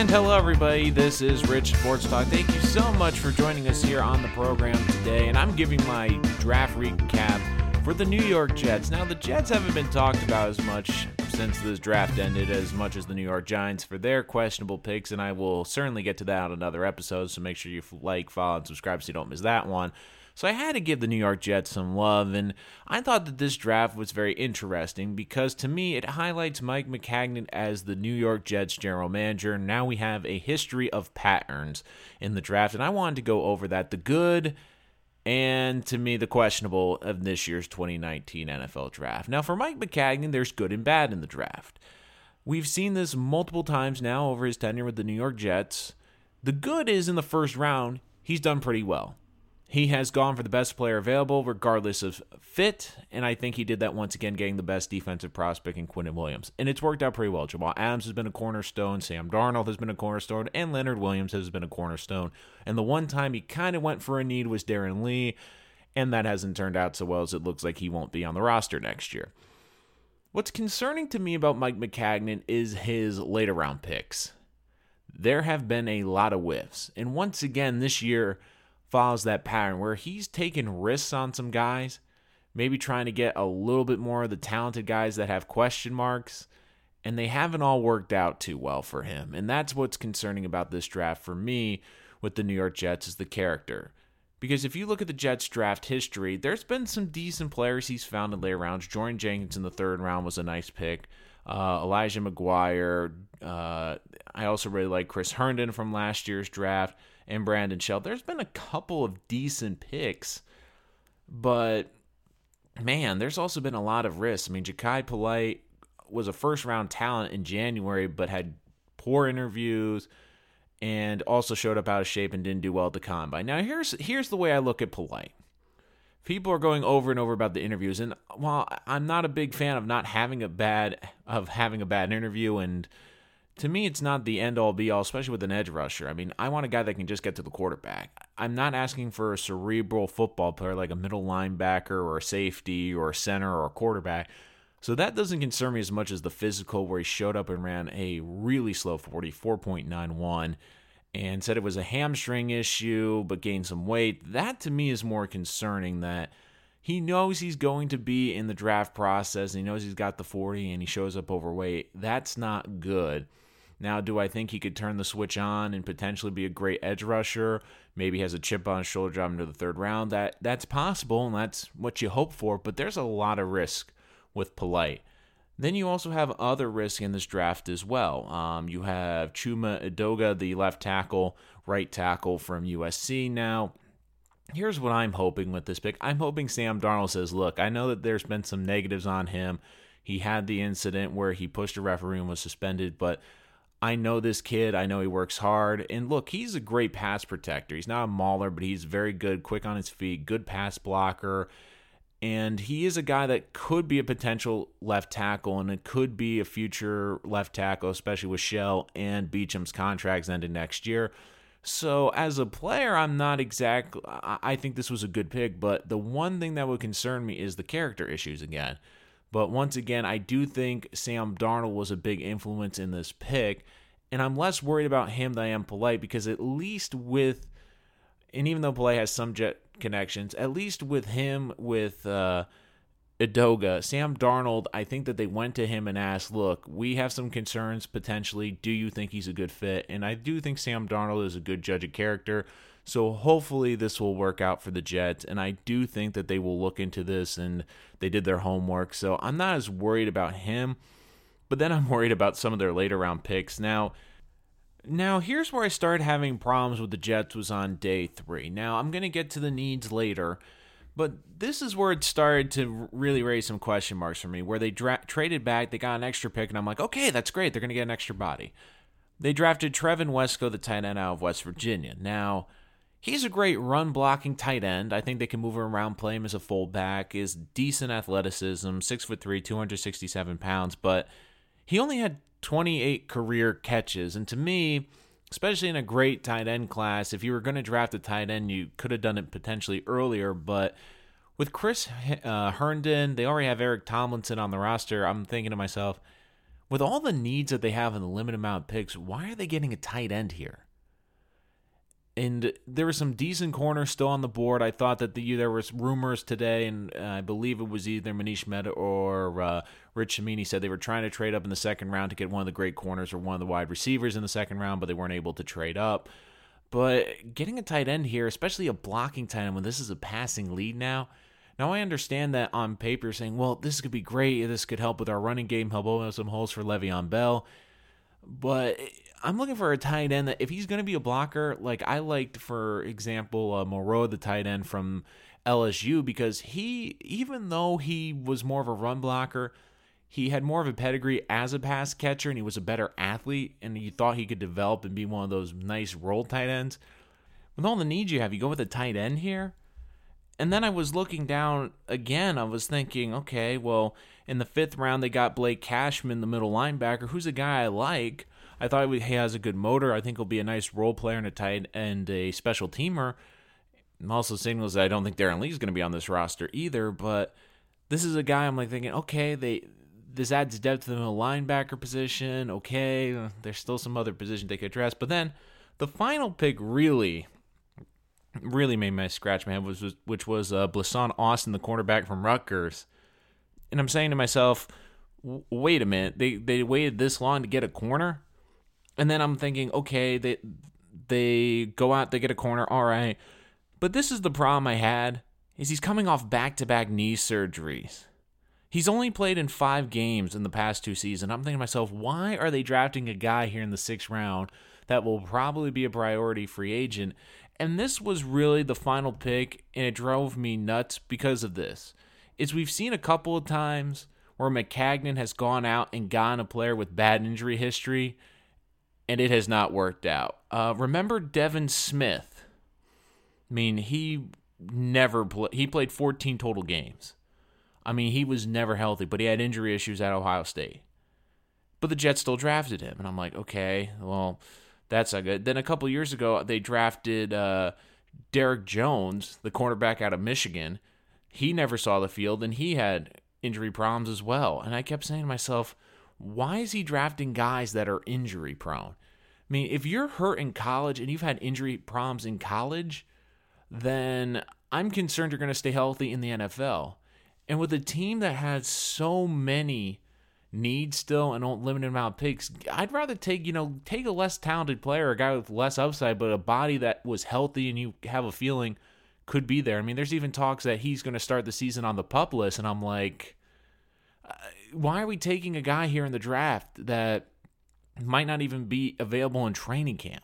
And hello, everybody. This is Rich Sports Talk. Thank you so much for joining us here on the program today. And I'm giving my draft recap for the New York Jets. Now, the Jets haven't been talked about as much since this draft ended as much as the New York Giants for their questionable picks, and I will certainly get to that on another episode. So make sure you like, follow, and subscribe so you don't miss that one. So I had to give the New York Jets some love, and I thought that this draft was very interesting because to me it highlights Mike Maccagnan as the New York Jets general manager. Now we have a history of patterns in the draft, and I wanted to go over that the good and to me the questionable of this year's 2019 NFL draft. Now for Mike Maccagnan, there's good and bad in the draft. We've seen this multiple times now over his tenure with the New York Jets. The good is in the first round, he's done pretty well. He has gone for the best player available, regardless of fit, and I think he did that once again, getting the best defensive prospect in Quinnen Williams. And it's worked out pretty well. Jamal Adams has been a cornerstone, Sam Darnold has been a cornerstone, and Leonard Williams has been a cornerstone. And the one time he kind of went for a need was Darron Lee, and that hasn't turned out so well as it looks like he won't be on the roster next year. What's concerning to me about Mike Maccagnan is his later round picks. There have been a lot of whiffs. And once again, this year, follows that pattern where he's taking risks on some guys, maybe trying to get a little bit more of the talented guys that have question marks, and they haven't all worked out too well for him. And that's what's concerning about this draft for me with the New York Jets is the character. Because if you look at the Jets draft history, there's been some decent players he's found in later rounds. Jordan Jenkins in the third round was a nice pick. Uh, Elijah McGuire. Uh, I also really like Chris Herndon from last year's draft and Brandon Shell. There's been a couple of decent picks, but man, there's also been a lot of risks. I mean, Jachai Polite was a first round talent in January, but had poor interviews and also showed up out of shape and didn't do well at the combine. Now, here's here's the way I look at Polite. People are going over and over about the interviews, and while I'm not a big fan of not having a bad of having a bad interview and to me, it's not the end all be all, especially with an edge rusher. I mean, I want a guy that can just get to the quarterback. I'm not asking for a cerebral football player like a middle linebacker or a safety or a center or a quarterback. So that doesn't concern me as much as the physical, where he showed up and ran a really slow 40, 4.91, and said it was a hamstring issue, but gained some weight. That to me is more concerning that he knows he's going to be in the draft process, and he knows he's got the 40, and he shows up overweight. That's not good. Now, do I think he could turn the switch on and potentially be a great edge rusher? Maybe has a chip on his shoulder drop into the third round. That that's possible, and that's what you hope for. But there's a lot of risk with Polite. Then you also have other risk in this draft as well. Um, you have Chuma Edoga, the left tackle, right tackle from USC. Now, here's what I'm hoping with this pick. I'm hoping Sam Darnold says, "Look, I know that there's been some negatives on him. He had the incident where he pushed a referee and was suspended, but." I know this kid. I know he works hard. And look, he's a great pass protector. He's not a mauler, but he's very good, quick on his feet, good pass blocker. And he is a guy that could be a potential left tackle, and it could be a future left tackle, especially with Shell and Beachum's contracts ending next year. So, as a player, I'm not exactly. I think this was a good pick, but the one thing that would concern me is the character issues again. But once again, I do think Sam Darnold was a big influence in this pick. And I'm less worried about him than I am Polite because at least with, and even though Polite has some jet connections, at least with him, with uh, Edoga, Sam Darnold, I think that they went to him and asked, look, we have some concerns potentially. Do you think he's a good fit? And I do think Sam Darnold is a good judge of character. So hopefully this will work out for the Jets. And I do think that they will look into this and they did their homework. So I'm not as worried about him. But then I'm worried about some of their later round picks. Now, now here's where I started having problems with the Jets was on day three. Now I'm gonna get to the needs later, but this is where it started to really raise some question marks for me. Where they dra- traded back, they got an extra pick, and I'm like, okay, that's great. They're gonna get an extra body. They drafted Trevon Wesco, the tight end out of West Virginia. Now He's a great run blocking tight end. I think they can move him around, play him as a fullback. Is decent athleticism, six foot three, two hundred sixty seven pounds, but he only had twenty eight career catches. And to me, especially in a great tight end class, if you were going to draft a tight end, you could have done it potentially earlier. But with Chris uh, Herndon, they already have Eric Tomlinson on the roster. I'm thinking to myself, with all the needs that they have and the limited amount of picks, why are they getting a tight end here? And there were some decent corners still on the board. I thought that the, there was rumors today, and I believe it was either Manish Mehta or uh, Rich Cimini said they were trying to trade up in the second round to get one of the great corners or one of the wide receivers in the second round, but they weren't able to trade up. But getting a tight end here, especially a blocking tight end when this is a passing lead now, now I understand that on paper saying, well, this could be great. This could help with our running game, help open up some holes for Le'Veon Bell. But I'm looking for a tight end that if he's going to be a blocker, like I liked, for example, uh, Moreau, the tight end from LSU, because he, even though he was more of a run blocker, he had more of a pedigree as a pass catcher and he was a better athlete and you thought he could develop and be one of those nice roll tight ends. With all the needs you have, you go with a tight end here. And then I was looking down again. I was thinking, okay, well, in the fifth round, they got Blake Cashman, the middle linebacker, who's a guy I like. I thought he has a good motor. I think he'll be a nice role player and a tight and a special teamer. Also signals that I don't think Darron Lee is going to be on this roster either. But this is a guy I'm like thinking, okay, they this adds depth to the linebacker position. Okay, there's still some other positions they could address, but then the final pick really, really made me scratch my head, was, was which was uh, Blessuan Austin, the cornerback from Rutgers. And I'm saying to myself, wait a minute, they they waited this long to get a corner, and then I'm thinking, okay, they they go out, they get a corner, all right, but this is the problem I had is he's coming off back to back knee surgeries. He's only played in five games in the past two seasons. I'm thinking to myself, why are they drafting a guy here in the sixth round that will probably be a priority free agent? And this was really the final pick, and it drove me nuts because of this. Is we've seen a couple of times where Maccagnan has gone out and gotten a player with bad injury history, and it has not worked out. Uh, remember Devin Smith? I mean, he never played. He played 14 total games. I mean, he was never healthy, but he had injury issues at Ohio State. But the Jets still drafted him, and I'm like, okay, well, that's not good. Then a couple years ago, they drafted uh, Derrick Jones, the cornerback out of Michigan. He never saw the field, and he had injury problems as well. And I kept saying to myself, why is he drafting guys that are injury prone? I mean, if you're hurt in college and you've had injury problems in college, then I'm concerned you're going to stay healthy in the NFL. And with a team that has so many needs still and a limited amount of picks, I'd rather take, you know, take a less talented player, a guy with less upside, but a body that was healthy and you have a feeling could be there. I mean, there's even talks that he's going to start the season on the pup list, and I'm like, uh, why are we taking a guy here in the draft that might not even be available in training camp?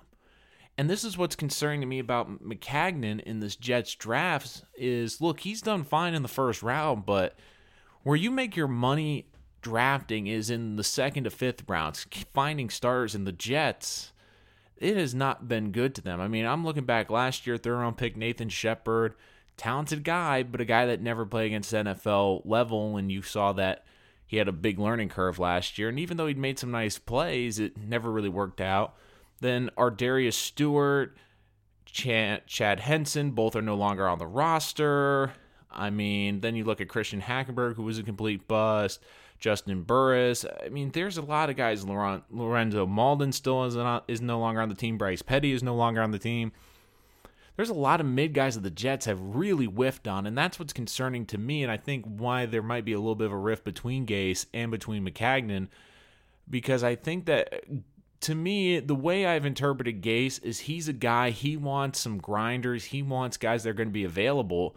And this is what's concerning to me about Maccagnan in this Jets draft is look, he's done fine in the first round, but where you make your money drafting is in the second to fifth rounds, finding starters in the Jets. It has not been good to them. I mean, I'm looking back last year, third round pick Nathan Shepherd, talented guy, but a guy that never played against NFL level, and you saw that he had a big learning curve last year. And even though he'd made some nice plays, it never really worked out. Then our ArDarius Stewart, Chad, Chad Hansen, both are no longer on the roster. I mean, then you look at Christian Hackenberg, who was a complete bust. Juston Burris. I mean, there's a lot of guys. Lorenzo Mauldin still is not is no longer on the team. Bryce Petty is no longer on the team. There's a lot of mid guys that the Jets have really whiffed on, and that's what's concerning to me. And I think why there might be a little bit of a rift between Gase and between Maccagnan, because I think that to me, the way I've interpreted Gase is he's a guy, he wants some grinders, he wants guys that are going to be available.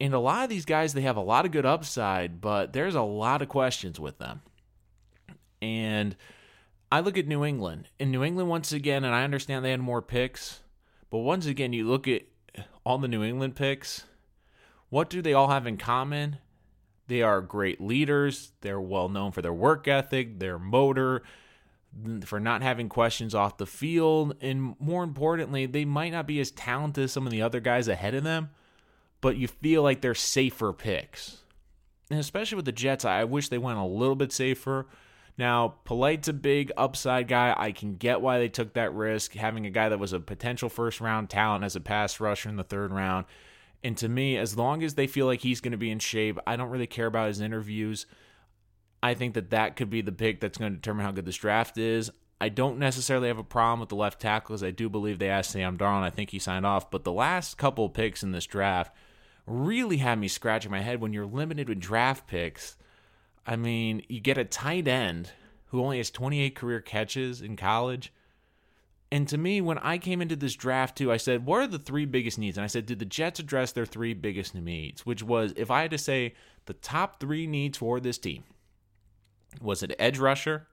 And a lot of these guys, they have a lot of good upside, but there's a lot of questions with them. And I look at New England. and New England, once again, and I understand they had more picks, but once again, you look at all the New England picks, what do they all have in common? They are great leaders. They're well known for their work ethic, their motor, for not having questions off the field. And more importantly, they might not be as talented as some of the other guys ahead of them, but you feel like they're safer picks. And especially with the Jets, I wish they went a little bit safer. Now, Polite's a big upside guy. I can get why they took that risk, having a guy that was a potential first round talent as a pass rusher in the third round. And to me, as long as they feel like he's going to be in shape, I don't really care about his interviews. I think that that could be the pick that's going to determine how good this draft is. I don't necessarily have a problem with the left tackles. I do believe they asked Sam Darnold. I think he signed off. But the last couple picks in this draft really had me scratching my head when you're limited with draft picks. I mean, you get a tight end who only has 28 career catches in college. And to me, when I came into this draft too, I said, what are the three biggest needs? And I said, did the Jets address their three biggest needs? Which was, if I had to say the top three needs for this team, was it edge rusher,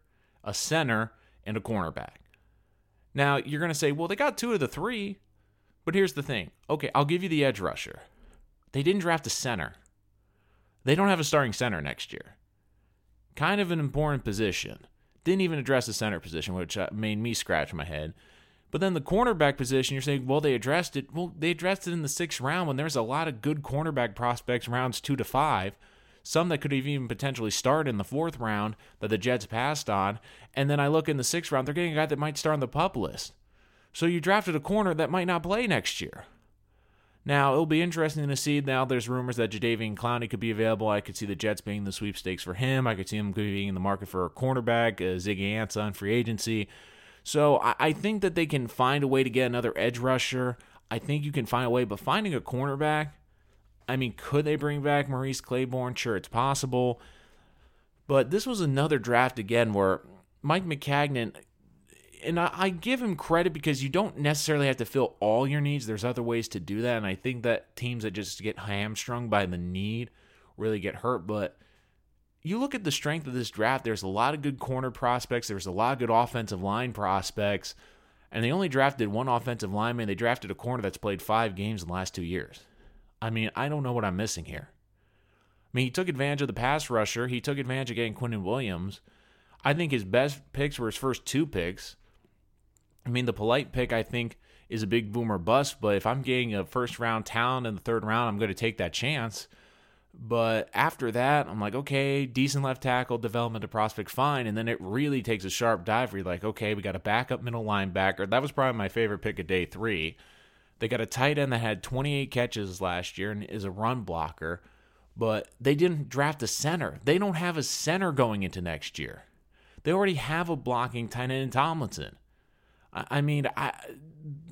a center, and a cornerback. Now, you're going to say, well, they got two of the three. But here's the thing. Okay, I'll give you the edge rusher. They didn't draft a center. They don't have a starting center next year. Kind of an important position. Didn't even address the center position, which uh, made me scratch my head. But then the cornerback position, you're saying, well, they addressed it. Well, they addressed it in the sixth round when there's a lot of good cornerback prospects rounds two to five some that could have even potentially started in the fourth round that the Jets passed on. And then I look in the sixth round, they're getting a guy that might start on the pup list. So you drafted a corner that might not play next year. Now, it'll be interesting to see. Now, there's rumors that Jadeveon Clowney could be available. I could see the Jets being the sweepstakes for him. I could see him being in the market for a cornerback, uh, Ziggy Ansah on free agency. So I, I think that they can find a way to get another edge rusher. I think you can find a way, but finding a cornerback – I mean, could they bring back Morris Claiborne? Sure, it's possible. But this was another draft again where Mike Maccagnan, and I, I, give him credit because you don't necessarily have to fill all your needs. There's other ways to do that. And I think that teams that just get hamstrung by the need really get hurt. But you look at the strength of this draft, there's a lot of good corner prospects, there's a lot of good offensive line prospects. And they only drafted one offensive lineman. They drafted a corner that's played five games in the last two years. I mean, I don't know what I'm missing here. I mean, he took advantage of the pass rusher. He took advantage of getting Quinnen Williams. I think his best picks were his first two picks. I mean, the polite pick, I think, is a big boomer bust, but if I'm getting a first round talent in the third round, I'm going to take that chance. But after that, I'm like, okay, decent left tackle, development to prospect, fine. And then it really takes a sharp dive where you're like, okay, we got a backup middle linebacker. That was probably my favorite pick of day three. They got a tight end that had 28 catches last year and is a run blocker, but they didn't draft a center. They don't have a center going into next year. They already have a blocking tight end in Tomlinson. I, mean, I,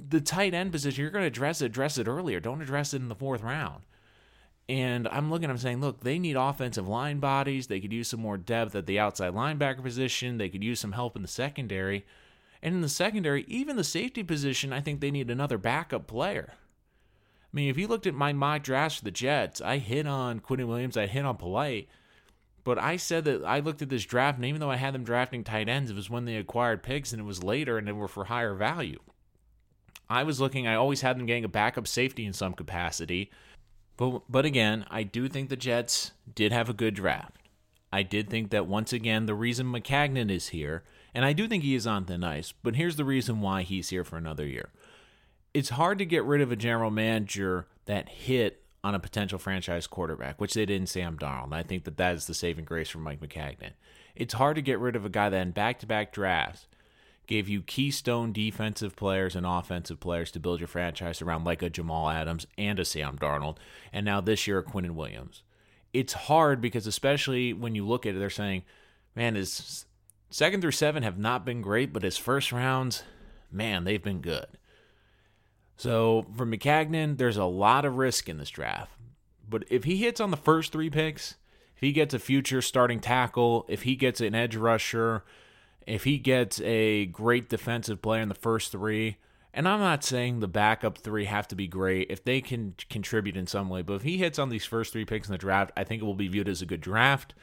the tight end position, you're going to address it, address it earlier. Don't address it in the fourth round. And I'm looking, I'm saying, look, they need offensive line bodies. They could use some more depth at the outside linebacker position. They could use some help in the secondary. And in the secondary, even the safety position, I think they need another backup player. I mean, if you looked at my mock drafts for the Jets, I hit on Quinnen Williams, I hit on Polite, but I said that I looked at this draft, and even though I had them drafting tight ends, it was when they acquired picks, and it was later, and they were for higher value. I was looking, I always had them getting a backup safety in some capacity. But, but again, I do think the Jets did have a good draft. I did think that once again, the reason Maccagnan is here and I do think he is on thin ice, but here's the reason why he's here for another year. It's hard to get rid of a general manager that hit on a potential franchise quarterback, which they did in Sam Darnold. And I think that that is the saving grace for Mike Maccagnan. It's hard to get rid of a guy that in back to back drafts gave you keystone defensive players and offensive players to build your franchise around, like a Jamal Adams and a Sam Darnold, and now this year a Quinnen Williams. It's hard because, especially when you look at it, they're saying, man, his Second through seven have not been great, but his first rounds, man, they've been good. So for Maccagnan, there's a lot of risk in this draft. But if he hits on the first three picks, if he gets a future starting tackle, if he gets an edge rusher, if he gets a great defensive player in the first three, and I'm not saying the backup three have to be great if they can contribute in some way, but if he hits on these first three picks in the draft, I think it will be viewed as a good draft.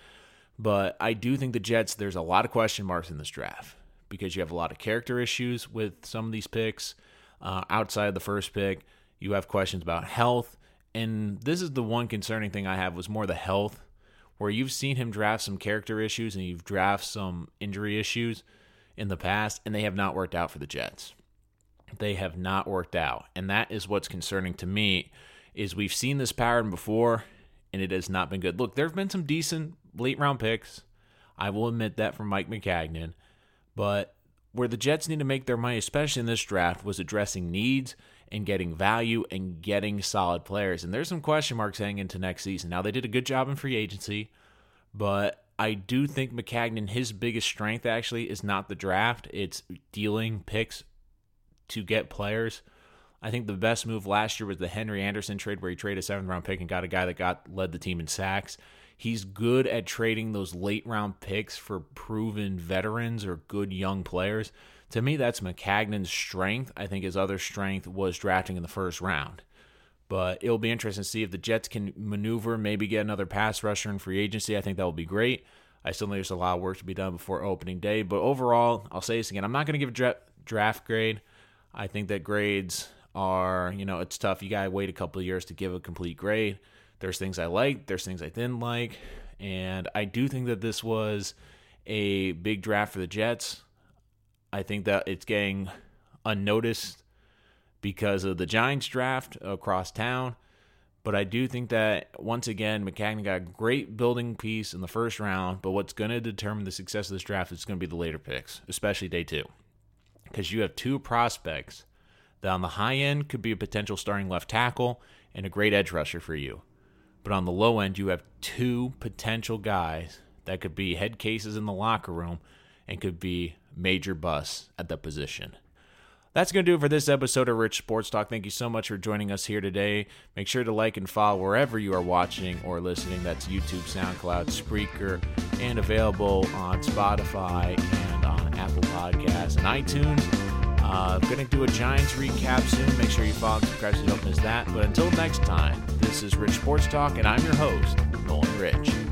But I do think the Jets, there's a lot of question marks in this draft because you have a lot of character issues with some of these picks. Uh, outside the first pick, you have questions about health. And this is the one concerning thing I have was more the health, where you've seen him draft some character issues and you've drafted some injury issues in the past, and they have not worked out for the Jets. They have not worked out. And that is what's concerning to me is we've seen this pattern before and it has not been good. Look, there have been some decent late round picks. I will admit that from Mike Maccagnan. But where the Jets need to make their money, especially in this draft, was addressing needs and getting value and getting solid players. And there's some question marks heading into next season. Now, they did a good job in free agency, but I do think Maccagnan, his biggest strength actually is not the draft, it's dealing picks to get players. I think the best move last year was the Henry Anderson trade where he traded a seventh round pick and got a guy that got led the team in sacks. He's good at trading those late round picks for proven veterans or good young players. To me, that's Maccagnan's strength. I think his other strength was drafting in the first round. But it'll be interesting to see if the Jets can maneuver, maybe get another pass rusher in free agency. I think that will be great. I still think there's a lot of work to be done before opening day. But overall, I'll say this again I'm not going to give a draft grade. I think that grades are, you know, it's tough. You got to wait a couple of years to give a complete grade. There's things I liked, there's things I didn't like. And I do think that this was a big draft for the Jets. I think that it's getting unnoticed because of the Giants draft across town. But I do think that once again, Maccagnan got a great building piece in the first round. But what's going to determine the success of this draft is going to be the later picks, especially day two. Because you have two prospects that on the high end could be a potential starting left tackle and a great edge rusher for you. But on the low end, you have two potential guys that could be head cases in the locker room and could be major busts at the position. That's going to do it for this episode of Rich Sports Talk. Thank you so much for joining us here today. Make sure to like and follow wherever you are watching or listening. That's YouTube, SoundCloud, Spreaker, and available on Spotify and on Apple Podcasts and iTunes. Uh, I'm going to do a Giants recap soon. Make sure you follow and subscribe so you don't miss that. But until next time, this is Rich Sports Talk, and I'm your host, Nolan Rich.